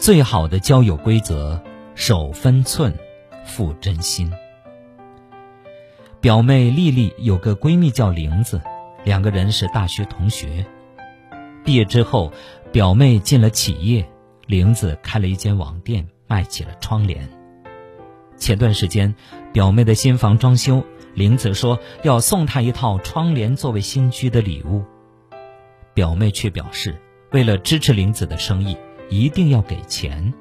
最好的交友规则：守分寸，付真心。表妹丽丽有个闺蜜叫玲子，两个人是大学同学。毕业之后，表妹进了企业，玲子开了一间网店，卖起了窗帘。前段时间，表妹的新房装修，玲子说要送她一套窗帘作为新居的礼物。表妹却表示，为了支持玲子的生意，一定要给钱。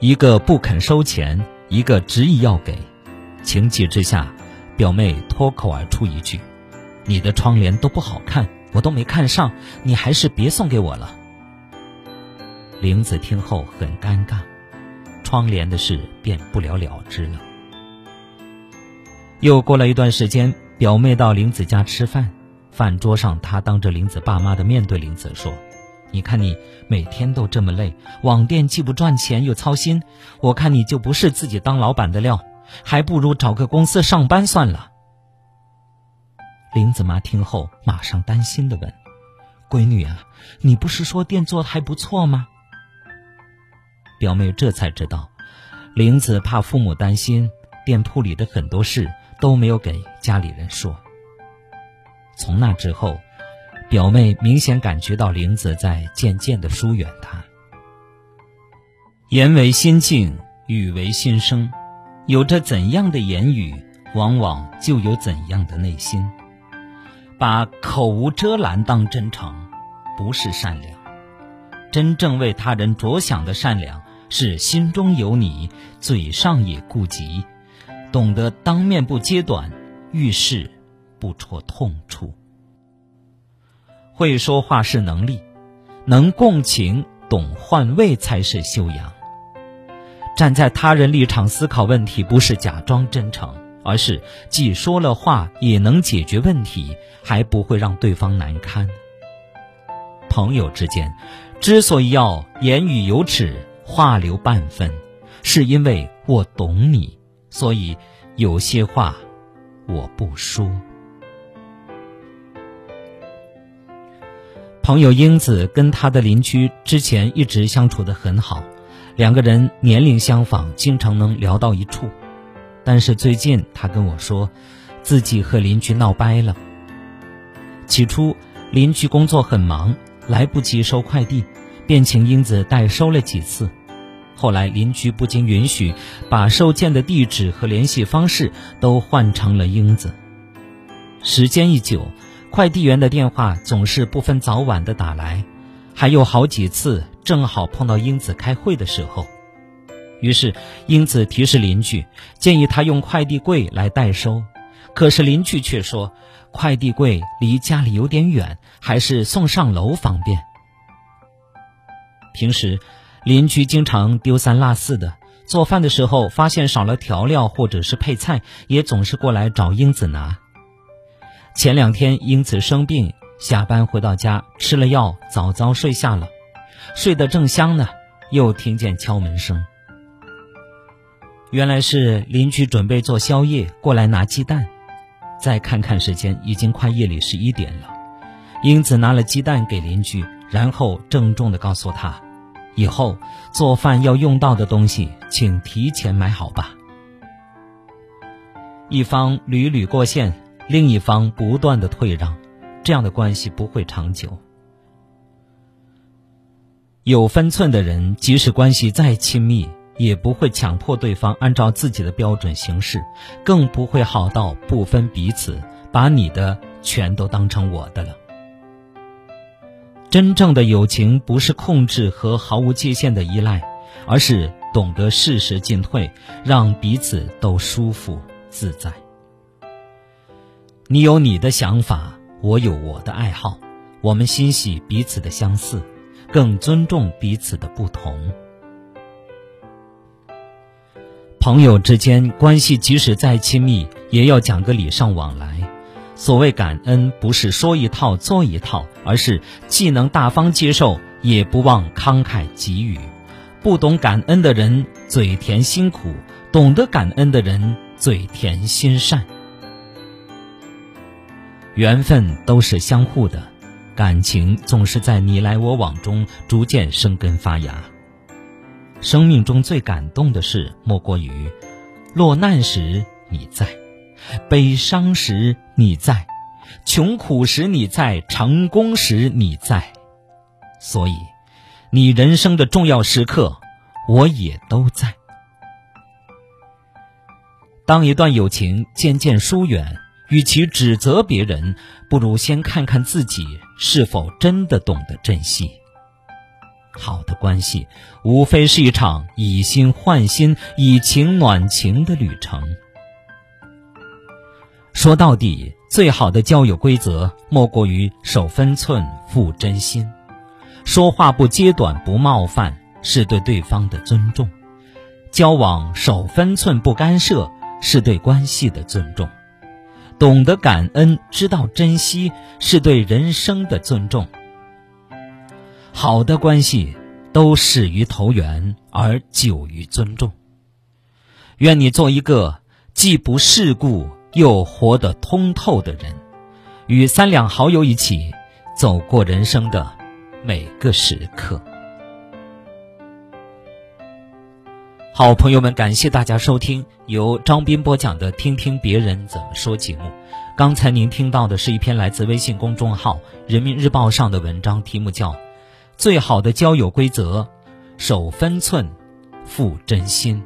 一个不肯收钱，一个执意要给。情急之下，表妹脱口而出一句：“你的窗帘都不好看，我都没看上，你还是别送给我了。”玲子听后很尴尬，窗帘的事便不了了之了。又过了一段时间，表妹到玲子家吃饭，饭桌上她当着玲子爸妈的面对玲子说：“你看你每天都这么累，网店既不赚钱又操心，我看你就不是自己当老板的料。”还不如找个公司上班算了。林子妈听后马上担心的问：“闺女啊，你不是说店做的还不错吗？”表妹这才知道，林子怕父母担心，店铺里的很多事都没有给家里人说。从那之后，表妹明显感觉到玲子在渐渐的疏远她。言为心境，语为心声。有着怎样的言语，往往就有怎样的内心。把口无遮拦当真诚，不是善良。真正为他人着想的善良，是心中有你，嘴上也顾及，懂得当面不揭短，遇事不戳痛处。会说话是能力，能共情、懂换位才是修养。站在他人立场思考问题，不是假装真诚，而是既说了话也能解决问题，还不会让对方难堪。朋友之间，之所以要言语有尺，话留半分，是因为我懂你，所以有些话我不说。朋友英子跟他的邻居之前一直相处的很好。两个人年龄相仿，经常能聊到一处。但是最近他跟我说，自己和邻居闹掰了。起初邻居工作很忙，来不及收快递，便请英子代收了几次。后来邻居不经允许，把收件的地址和联系方式都换成了英子。时间一久，快递员的电话总是不分早晚的打来，还有好几次。正好碰到英子开会的时候，于是英子提示邻居，建议他用快递柜来代收。可是邻居却说，快递柜离家里有点远，还是送上楼方便。平时邻居经常丢三落四的，做饭的时候发现少了调料或者是配菜，也总是过来找英子拿。前两天英子生病，下班回到家吃了药，早早睡下了。睡得正香呢，又听见敲门声。原来是邻居准备做宵夜，过来拿鸡蛋。再看看时间，已经快夜里十一点了。英子拿了鸡蛋给邻居，然后郑重地告诉他：“以后做饭要用到的东西，请提前买好吧。”一方屡屡过线，另一方不断的退让，这样的关系不会长久。有分寸的人，即使关系再亲密，也不会强迫对方按照自己的标准行事，更不会好到不分彼此，把你的全都当成我的了。真正的友情不是控制和毫无界限的依赖，而是懂得适时进退，让彼此都舒服自在。你有你的想法，我有我的爱好，我们欣喜彼此的相似。更尊重彼此的不同。朋友之间关系即使再亲密，也要讲个礼尚往来。所谓感恩，不是说一套做一套，而是既能大方接受，也不忘慷慨给予。不懂感恩的人嘴甜心苦，懂得感恩的人嘴甜心善。缘分都是相互的。感情总是在你来我往中逐渐生根发芽。生命中最感动的事，莫过于落难时你在，悲伤时你在，穷苦时你在，成功时你在。所以，你人生的重要时刻，我也都在。当一段友情渐渐疏远，与其指责别人，不如先看看自己是否真的懂得珍惜。好的关系，无非是一场以心换心、以情暖情的旅程。说到底，最好的交友规则，莫过于守分寸、付真心。说话不揭短、不冒犯，是对对方的尊重；交往守分寸、不干涉，是对关系的尊重；懂得感恩、知道珍惜，是对人生的尊重。好的关系都始于投缘，而久于尊重。愿你做一个既不世故又活得通透的人，与三两好友一起走过人生的。每个时刻，好朋友们，感谢大家收听由张斌播讲的《听听别人怎么说》节目。刚才您听到的是一篇来自微信公众号《人民日报》上的文章，题目叫《最好的交友规则：守分寸，付真心》。